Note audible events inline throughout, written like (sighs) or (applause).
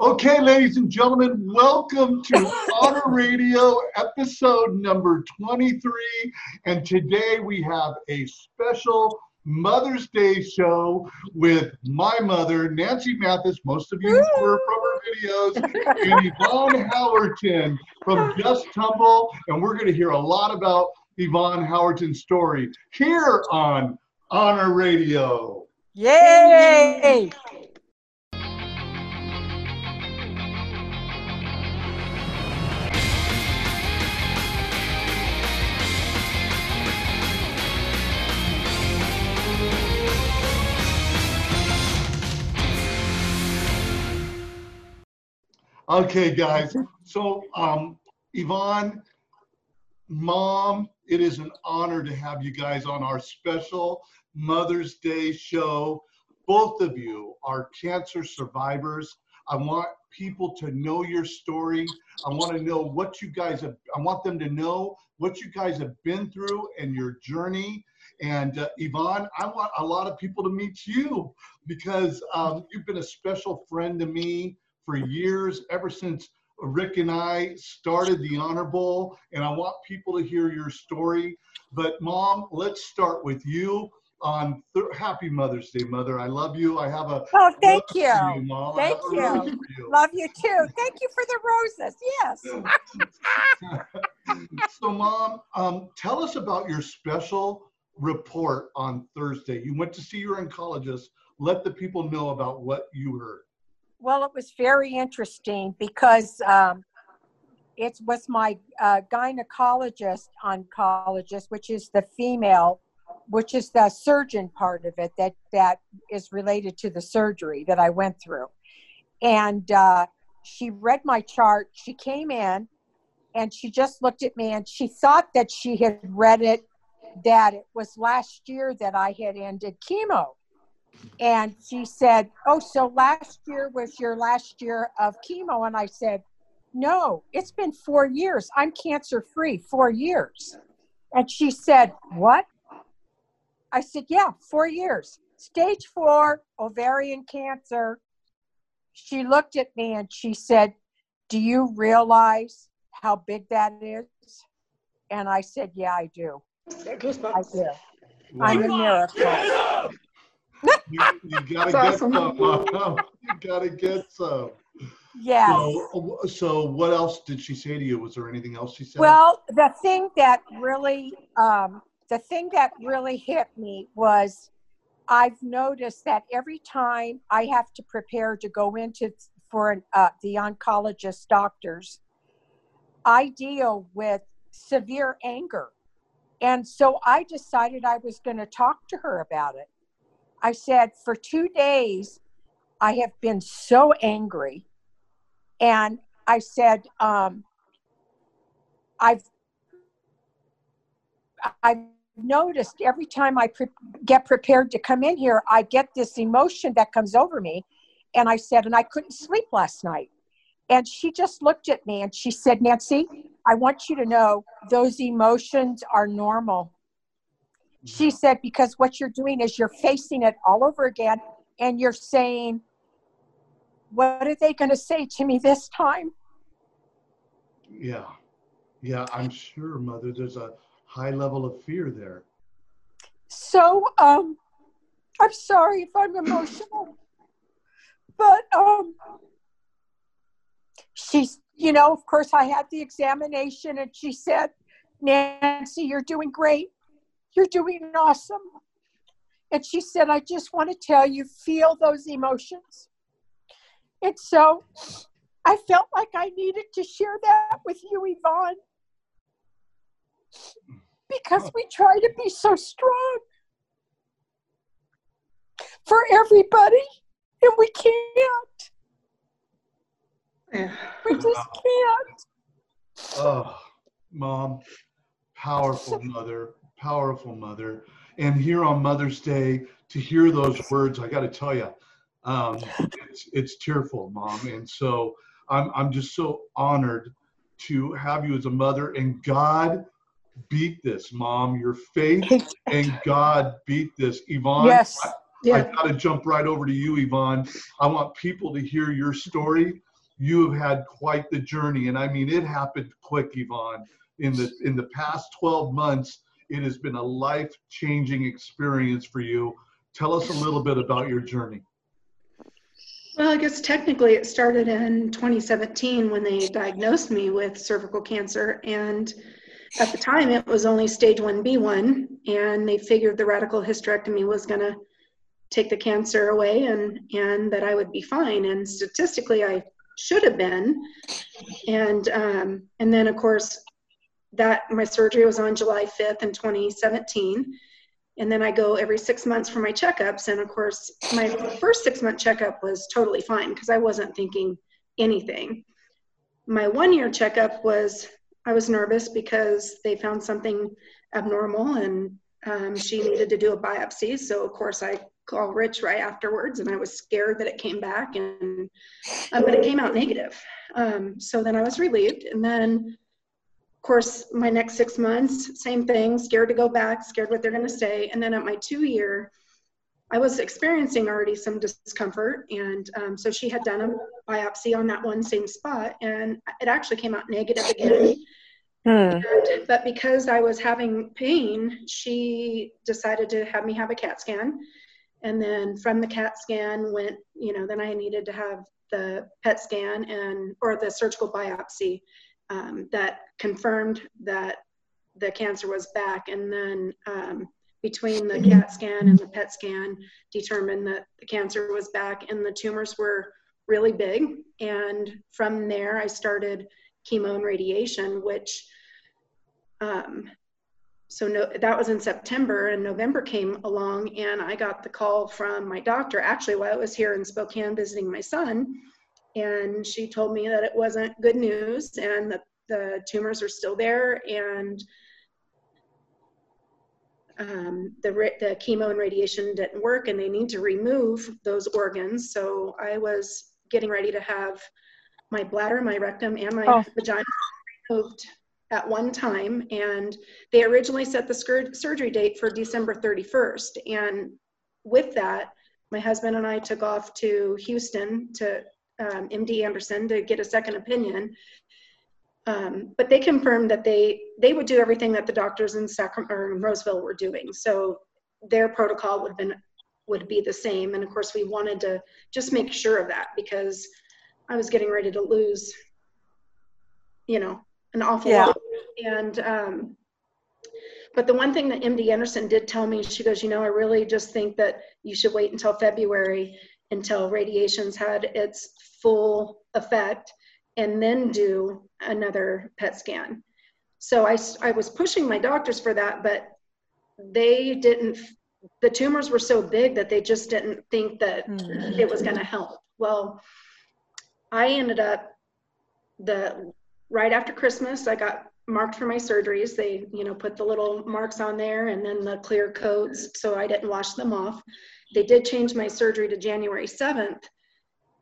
Okay, ladies and gentlemen, welcome to (laughs) Honor Radio episode number 23. And today we have a special Mother's Day show with my mother, Nancy Mathis. Most of you were from her videos, and Yvonne (laughs) Howerton from Just Tumble. And we're going to hear a lot about Yvonne Howerton's story here on Honor Radio. Yay! Okay, guys. So, um, Yvonne, mom, it is an honor to have you guys on our special Mother's Day show. Both of you are cancer survivors. I want people to know your story. I want to know what you guys have, I want them to know what you guys have been through and your journey. And uh, Yvonne, I want a lot of people to meet you because um, you've been a special friend to me for years, ever since Rick and I started the Honor Bowl, and I want people to hear your story. But, Mom, let's start with you on th- Happy Mother's Day, Mother. I love you. I have a Oh, thank rose you. Mom. Thank you. you. Love you too. Thank you for the roses. Yes. (laughs) so, Mom, um, tell us about your special report on Thursday. You went to see your oncologist. Let the people know about what you heard. Well, it was very interesting because um, it was my uh, gynecologist oncologist, which is the female, which is the surgeon part of it that that is related to the surgery that I went through, and uh, she read my chart. She came in, and she just looked at me, and she thought that she had read it that it was last year that I had ended chemo and she said, Oh, so last year was your last year of chemo? And I said, No, it's been four years. I'm cancer free, four years. And she said, What? I said, Yeah, four years. Stage four, ovarian cancer. She looked at me and she said, Do you realize how big that is? And I said, Yeah, I do. I do. I'm a miracle. You, you gotta (laughs) That's get awesome. some. Mom. (laughs) you gotta get some. Yes. So, so what else did she say to you? Was there anything else she said? Well, the thing that really, um, the thing that really hit me was, I've noticed that every time I have to prepare to go into for an, uh, the oncologist doctors, I deal with severe anger, and so I decided I was going to talk to her about it. I said, for two days, I have been so angry, and I said, um, I've I've noticed every time I pre- get prepared to come in here, I get this emotion that comes over me. And I said, and I couldn't sleep last night. And she just looked at me and she said, Nancy, I want you to know those emotions are normal. She said, because what you're doing is you're facing it all over again and you're saying, what are they going to say to me this time? yeah, yeah, I'm sure, Mother. There's a high level of fear there. So, um, I'm sorry if I'm emotional, but um, she's, you know, of course, I had the examination, and she said, "Nancy, you're doing great. You're doing awesome." And she said, "I just want to tell you, feel those emotions." And so, I felt like I needed to share that with you, Yvonne, because we try to be so strong for everybody, and we can't. Yeah. We just can't. Oh, Mom, powerful mother, powerful mother. And here on Mother's Day, to hear those words, I got to tell you, um, it's, it's tearful, Mom. And so I'm, I'm just so honored to have you as a mother. And God beat this, Mom. Your faith and God beat this. Yvonne, Yes. I, I gotta jump right over to you, Yvonne. I want people to hear your story. You have had quite the journey, and I mean, it happened quick, Yvonne. In the in the past 12 months, it has been a life-changing experience for you. Tell us a little bit about your journey. Well, I guess technically it started in 2017 when they diagnosed me with cervical cancer. And at the time, it was only stage 1B1. And they figured the radical hysterectomy was going to take the cancer away and, and that I would be fine. And statistically, I should have been. And, um, and then, of course, that my surgery was on July 5th in 2017 and then I go every six months for my checkups. And of course, my first six month checkup was totally fine because I wasn't thinking anything. My one year checkup was, I was nervous because they found something abnormal and um, she needed to do a biopsy. So, of course, I called Rich right afterwards and I was scared that it came back, and uh, but it came out negative. Um, so then I was relieved. And then of course, my next six months, same thing, scared to go back, scared what they're going to say. And then at my two year, I was experiencing already some discomfort. And um, so she had done a biopsy on that one same spot, and it actually came out negative again. Hmm. And, but because I was having pain, she decided to have me have a CAT scan. And then from the CAT scan went, you know, then I needed to have the PET scan and or the surgical biopsy um, that confirmed that the cancer was back. And then um, between the CAT scan and the PET scan, determined that the cancer was back and the tumors were really big. And from there, I started chemo and radiation, which um, so no, that was in September and November came along and I got the call from my doctor actually while I was here in Spokane visiting my son and she told me that it wasn't good news and that the tumors are still there and um, the, the chemo and radiation didn't work and they need to remove those organs. So I was getting ready to have my bladder, my rectum, and my Oh. vagina removed at one time. And they originally set the scur- surgery date for December 31st. And with that, my husband and I took off to Houston to um, MD Anderson to get a second opinion. Um, but they confirmed that they they would do everything that the doctors in Sacramento or in Roseville were doing. So their protocol would have been would be the same. And of course, we wanted to just make sure of that because I was getting ready to lose, you know, an awful Yeah. lot. And um, but the one thing that MD Anderson did tell me, she goes, you know, I really just think that you should wait until February until radiation's had its full effect and then do another PET scan. So I, I was pushing my doctors for that, but they didn't, the tumors were so big that they just didn't think that Hmm. it was going to help. Well, I ended up the right after Christmas, I got marked for my surgeries. They, you know, put the little marks on there and then the clear coats so I didn't wash them off. They did change my surgery to January 7th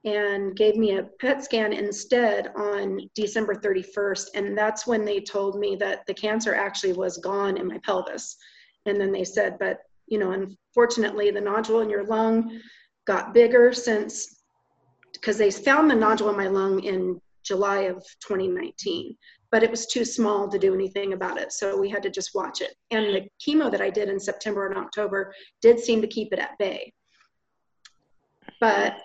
and gave me a PET scan instead on December 31st. And that's when they told me that the cancer actually was gone in my pelvis. And then they said, but, you know, unfortunately, the nodule in your lung got bigger since, because they found the nodule in my lung in July of 2019, but it was too small to do anything about it. So we had to just watch it. And the chemo that I did in September and October did seem to keep it at bay. But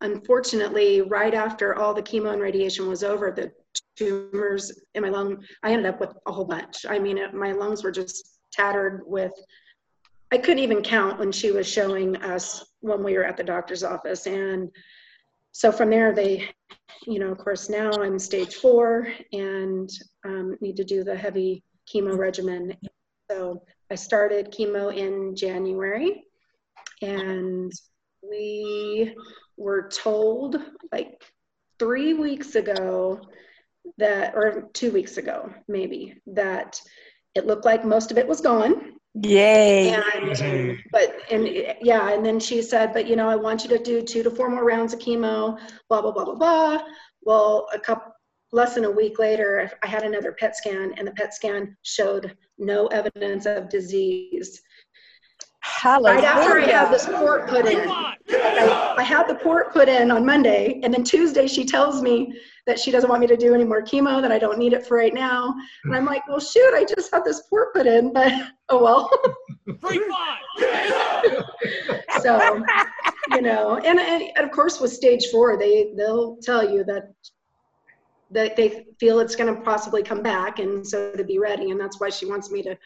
unfortunately, right after all the chemo and radiation was over, the tumors in my lung, I ended up with a whole bunch. I mean, it, my lungs were just tattered with, I couldn't even count when she was showing us when we were at the doctor's office. And so from there, they, you know, of course, now I'm stage four and um, need to do the heavy chemo regimen. So I started chemo in January and we were told like three weeks ago that, or two weeks ago, maybe, that it looked like most of it was gone. Yay. And, but, and yeah, and then she said, but you know, I want you to do two to four more rounds of chemo, blah, blah, blah, blah, blah. Well, a couple, less than a week later, I had another PET scan and the PET scan showed no evidence of disease. Right after I had this port put in. I, I had the port put in on Monday, and then Tuesday she tells me that she doesn't want me to do any more chemo, that I don't need it for right now. And I'm like, well, shoot, I just had this port put in, but oh well. so, you know, and, and of course with stage four, they they'll tell you that that they feel it's going to possibly come back, and so to be ready, and that's why she wants me to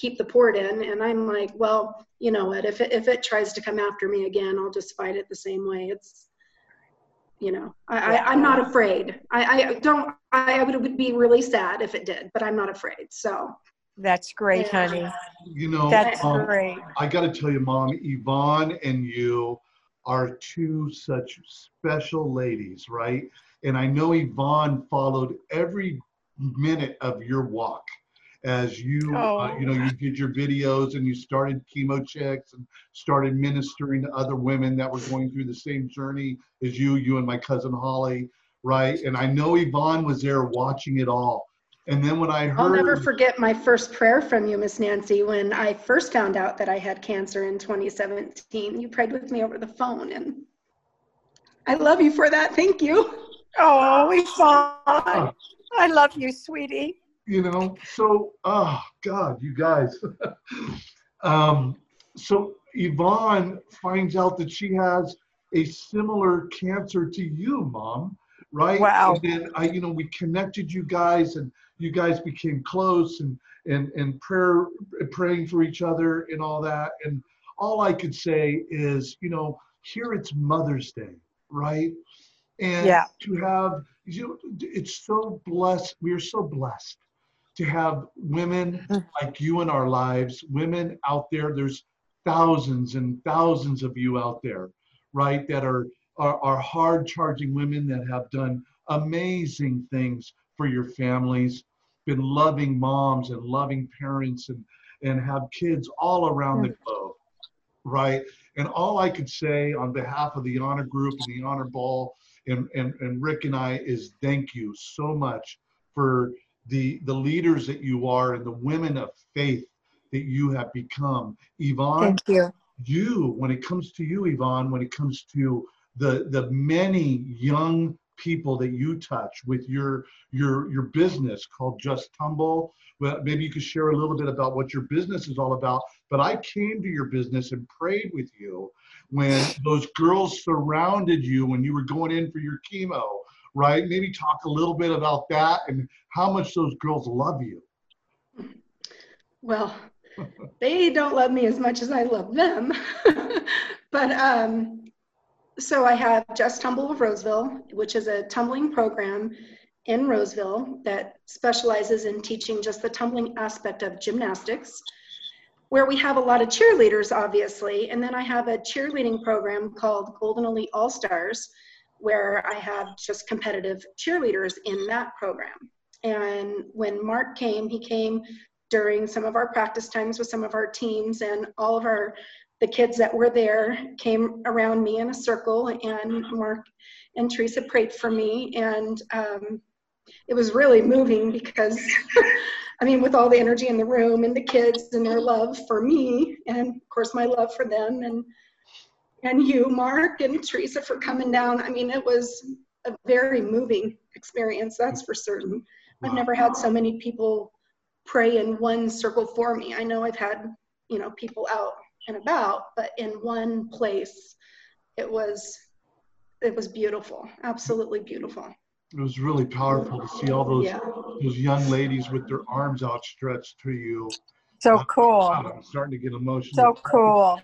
keep the port in. And I'm like, well, you know what? If it, if it tries to come after me again, I'll just fight it the same way. It's you know, I, I, I'm not afraid. I, I don't. I, I would be really sad if it did, but I'm not afraid. So That's great, Yeah. honey. You know, That's um, great. I got to tell you, Mom, Yvonne and you are two such special ladies, right? And I know Yvonne followed every minute of your walk as you, uh, Oh. you know, you did your videos and you started Chemo Chicks and started ministering to other women that were going through the same journey as you, you and my cousin Holly, right? And I know Yvonne was there watching it all. And then when I heard, I'll never forget my first prayer from you, Miss Nancy, when I first found out that I had cancer in 2017. You prayed with me over the phone, and I love you for that. Thank you. Oh, Yvonne. I love you, sweetie. You know? So oh god you guys. (laughs) Um so yvonne finds out that she has a similar cancer to you mom right? Wow. and then i you know we connected you guys and you guys became close and and and prayer praying for each other and all that. And all i could say is you know here it's mother's day right? And Yeah. to have you know, it's so blessed we are so blessed to have women Mm. like you in our lives, women out there. There's thousands and thousands of you out there, right? That are are, are hard charging women that have done amazing things for your families, been loving moms and loving parents and and have kids all around the globe, right? And all I could say on behalf of the honor group and the Honor Bowl and, and, and Rick and I is thank you so much for the the leaders that you are and the women of faith that you have become. Yvonne, Thank you. you, when it comes to you, Yvonne, when it comes to the the many young people that you touch with your your your business called Just Tumble. Well, maybe you could share a little bit about what your business is all about. But I came to your business and prayed with you when those girls surrounded you when you were going in for your chemo, right? Maybe talk a little bit about that and how much those girls love you. Well, they don't love me as much as I love them. (laughs) but um, so I have Just Tumble of Roseville, which is a tumbling program in Roseville that specializes in teaching just the tumbling aspect of gymnastics, where we have a lot of cheerleaders, obviously. And then I have a cheerleading program called Golden Elite All Stars, where I have just competitive cheerleaders in that program. And when Mark came, he came during some of our practice times with some of our teams and all of our the kids that were there came around me in a circle and mark and teresa prayed for me and um, it was really moving because (laughs) i mean with all the energy in the room and the kids and their love for me and of course my love for them and and you mark and teresa for coming down i mean it was a very moving experience that's for certain i've never had so many people pray in one circle for me. I know I've had, you know, people out and about, but in one place, it was, it was beautiful, absolutely beautiful. It was really powerful to see all those Yeah. those young ladies with their arms outstretched to you. So uh, cool. I'm starting to get emotional. So cool.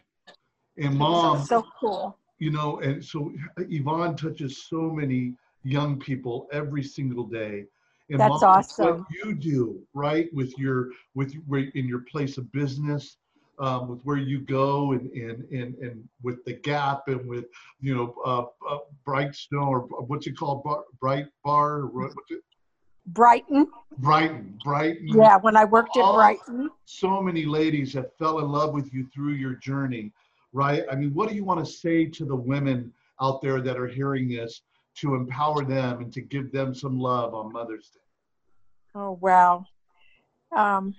And mom, So cool. you know, and so Yvonne touches so many young people every single day. And That's Mom, awesome. What you do, right, with your with where in your place of business, um, with where you go, and and and and with the Gap, and with you know uh, uh, Brightstone or what's it called, Bar, Bright Bar, what's it? Brighton. Brighton, Brighton. Yeah, when I worked at Oh. Brighton. so many ladies have fell in love with you through your journey, right? I mean, what do you want to say to the women out there that are hearing this to empower them and to give them some love on Mother's Day? Oh, wow. Um,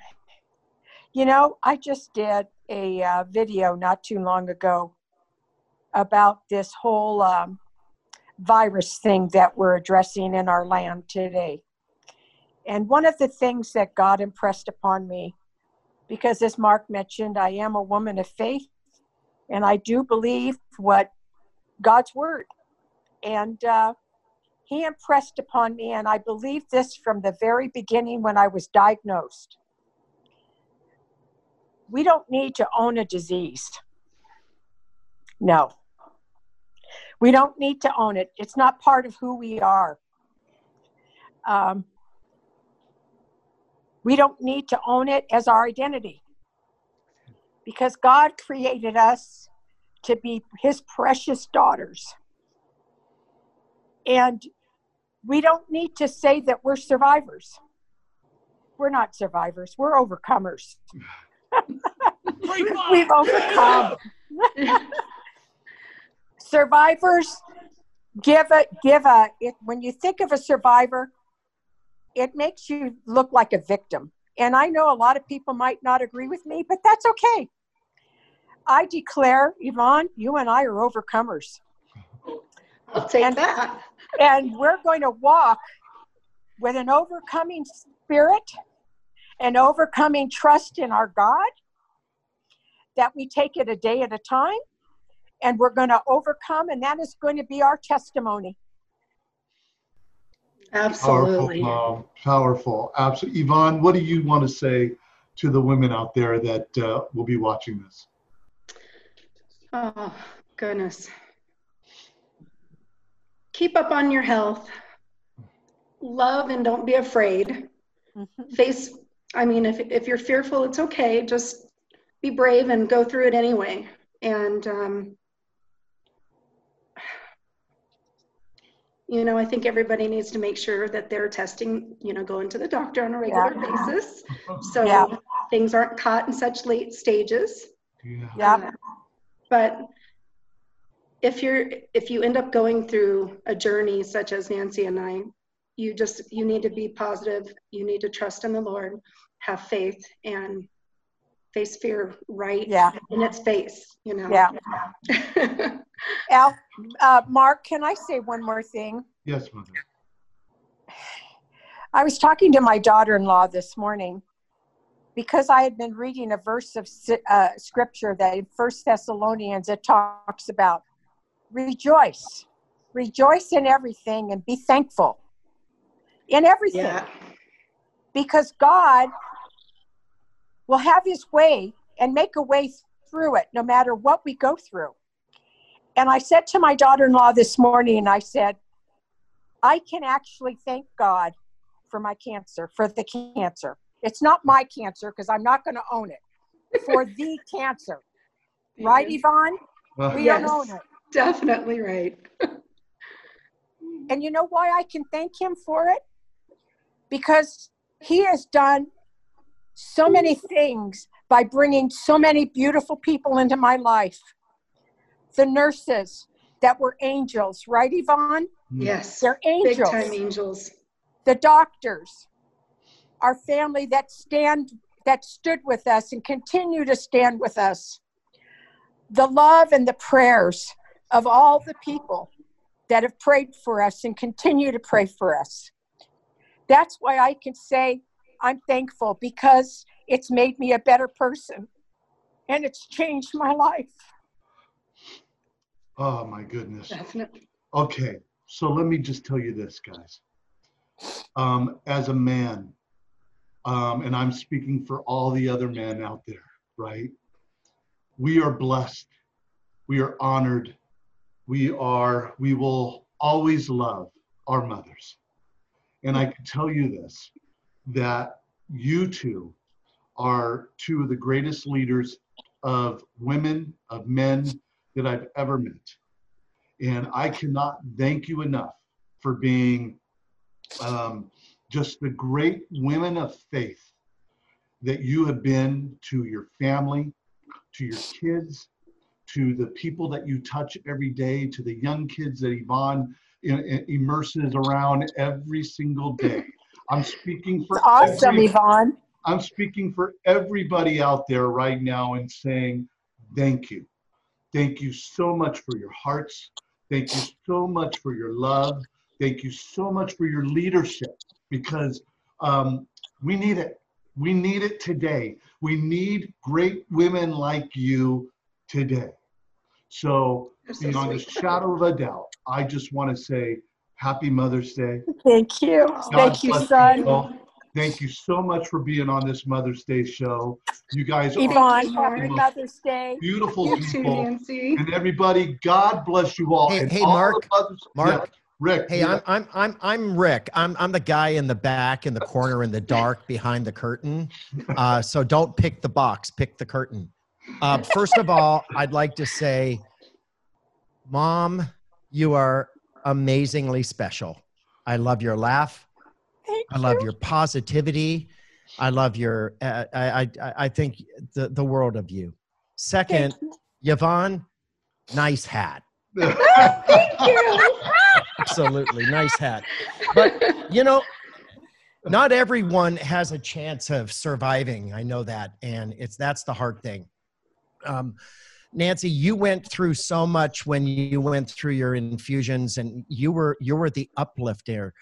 You know, I just did a uh, video not too long ago about this whole um, virus thing that we're addressing in our land today. And one of the things that God impressed upon me, because as Mark mentioned, I am a woman of faith and I do believe what God's word. And uh, he impressed upon me, and I believe this from the very beginning when I was diagnosed. We don't need to own a disease. No. We don't need to own it. It's not part of who we are. Um, we don't need to own it as our identity because God created us to be his precious daughters. And we don't need to say that we're survivors. We're not survivors, we're overcomers. (laughs) We've overcome. (laughs) survivors give a give a it, when you think of a survivor it makes you look like a victim and i know a lot of people might not agree with me but that's okay i declare yvonne you and i are overcomers I'll take And- that. and we're going to walk with an overcoming spirit and overcoming trust in our God that we take it a day at a time and we're going to overcome and that is going to be our testimony Absolutely. Powerful, Mom. Powerful. Absolutely. Yvonne, what do you want to say to the women out there that uh, will be watching this? Oh, goodness. Keep up on your health. Love and don't be afraid. Face, I mean, if, if you're fearful, it's okay. Just be brave and go through it anyway. And, um, you know, I think everybody needs to make sure that they're testing, you know, going to the doctor on a regular basis. (laughs) So Yeah. things aren't caught in such late stages. Yeah. yeah Uh, But if you're, if you end up going through a journey such as Nancy and I, you just, you need to be positive. You need to trust in the Lord, have faith and face fear right Yeah. in its face, you know? yeah (laughs) al uh, mark can i say one more thing Yes, Mother. I was talking to my daughter in law this morning because I had been reading a verse of uh, scripture that in First Thessalonians it talks about rejoice, rejoice in everything and be thankful in everything Yeah, because God will have his way and make a way through it no matter what we go through. And I said to my daughter in law this morning, and I said, I can actually thank God for my cancer, for the cancer. It's not my cancer because I'm not going to own it, for the (laughs) cancer. Right, Yvonne? Uh, We Yes. don't own it. definitely right. (laughs) And you know why I can thank him for it? Because he has done so many things by bringing so many beautiful people into my life. The nurses that were angels, right, Yvonne? Yes, They're angels. big time angels. The doctors, our family that stand that stood with us and continue to stand with us. The love and the prayers of all the people that have prayed for us and continue to pray for us. That's why I can say I'm thankful because it's made me a better person and it's changed my life. Oh, my goodness. Definitely. Okay, so let me just tell you this, guys. Um, as a man, um, and I'm speaking for all the other men out there, right? We are blessed. We are honored. We are, we will always love our mothers. And I can tell you this that you two are two of the greatest leaders of women, of men that I've ever met. And I cannot thank you enough for being um, just the great women of faith that you have been to your family, to your kids, to the people that you touch every day, to the young kids that Yvonne immerses around every single day. I'm speaking for It's awesome, every- Yvonne. I'm speaking for everybody out there right now and saying thank you. Thank you so much for your hearts. Thank you so much for your love. Thank you so much for your leadership because um, we need it. We need it today. We need great women like you today. So, You're so beyond a shadow of a doubt, I just want to say happy Mother's Day. Thank you. Thank you, bless you son. all. Thank you so much for being on this Mother's Day show. You guys are Yvonne, Mark. happy Mother's Day. beautiful You too, people. Nancy. And everybody, God bless you all. Hey- hey, all Mark, mothers- Mark. Yeah, Rick. Hey. I'm I'm I'm I'm Rick. I'm I'm the guy in the back in the corner in the dark behind the curtain. (laughs) Uh, so don't pick the box, pick the curtain. Uh, first of all, I'd like to say, Mom, you are amazingly special. I love your laugh. Thank I love you. your positivity. I love your. Uh, I, I I think the the world of you. Second, you. Yvonne, nice hat. (laughs) Thank you. Absolutely nice hat. But you know, not everyone has a chance of surviving. I know that, and it's that's the hard thing. Um, Nancy, you went through so much when you went through your infusions, and you were you were the uplifter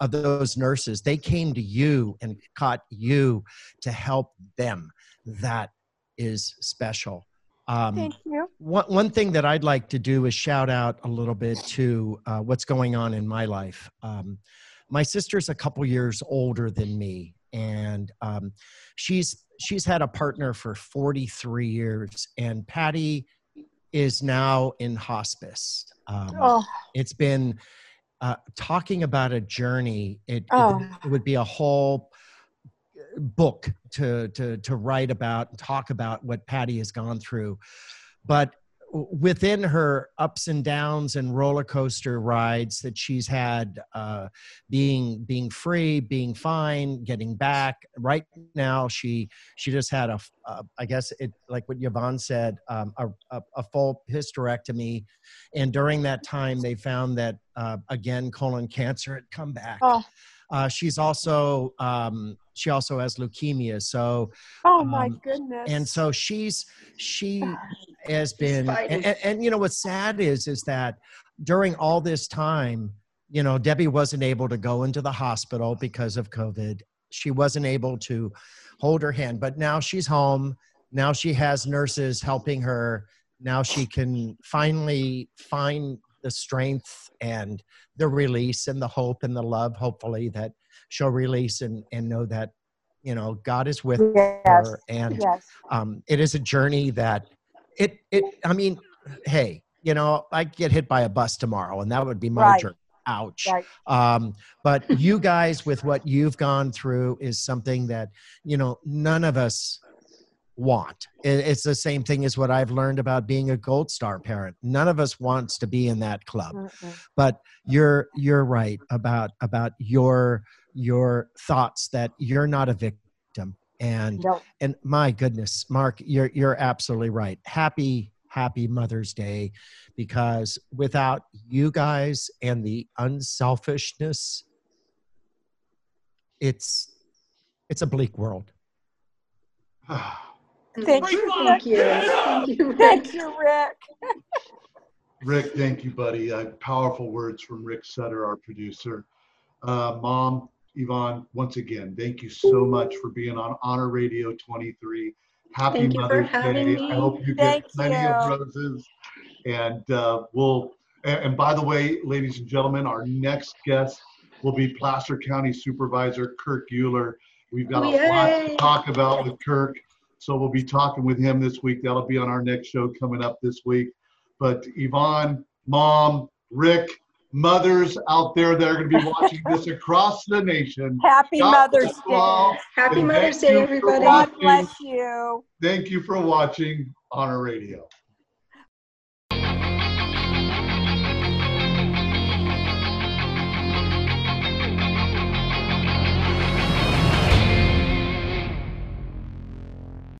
of those nurses. They came to you and caught you to help them. That is special. Um, Thank you. one, one thing that I'd like to do is shout out a little bit to uh, what's going on in my life. Um, my sister's a couple years older than me, and um, she's she's had a partner for 43 years, and Patty is now in hospice. Um, Oh, it's been uh, talking about a journey. It, it- Oh. it would be a whole book to to to write about and talk about what Patty has gone through. But within her ups and downs and roller coaster rides that she's had, uh, being being free, being fine, getting back. Right now, she she just had a, uh, I guess it like what Yvonne said, um, a, a, a full hysterectomy, and during that time, they found that uh, again colon cancer had come back. oh, Uh, she's also um, she also has leukemia. So oh my Um, goodness. and so she's she (sighs) has been and, and, and you know what's sad is is that during all this time you know debbie wasn't able to go into the hospital because of covid she wasn't able to hold her hand but now she's home now she has nurses helping her now she can finally find the strength and the release and the hope and the love hopefully that she'll release and and know that you know god is with yes. her and Yes. um, it is a journey that it it i mean hey you know i get hit by a bus tomorrow and that would be my Right. journey ouch Right. um, but (laughs) you guys with what you've gone through is something that you know none of us want. It's the same thing as what i've learned about being a gold star parent. None of us wants to be in that club. Mm-mm. but you're you're right about about your your thoughts that you're not a victim. And No. and my goodness mark you're you're absolutely right. Happy happy mother's day because without you guys and the unselfishness it's it's a bleak world (sighs) (sighs) Thank you. Thank you. Thank you. Thank you, Rick. Rick, thank you, buddy. Uh, powerful words from Rick Sutter, our producer. Uh, Mom, Yvonne, once again, thank you so much for being on Honor Radio 23. Happy Thank you for Mother's Day. me. I hope you Thank get plenty of roses. And uh, we'll, and, and by the way, ladies and gentlemen, our next guest will be Placer County Supervisor Kirk Uhler. We've got a lot to talk about with Kirk. So we'll be talking with him this week. That'll be on our next show coming up this week. But Yvonne, Mom, Rick, mothers out there that are going to be watching this (laughs) across the nation. Happy God Mother's bless all. Day. Happy And Mother's thank Day, you for everybody. God watching. bless you. Thank you for watching Honor Radio.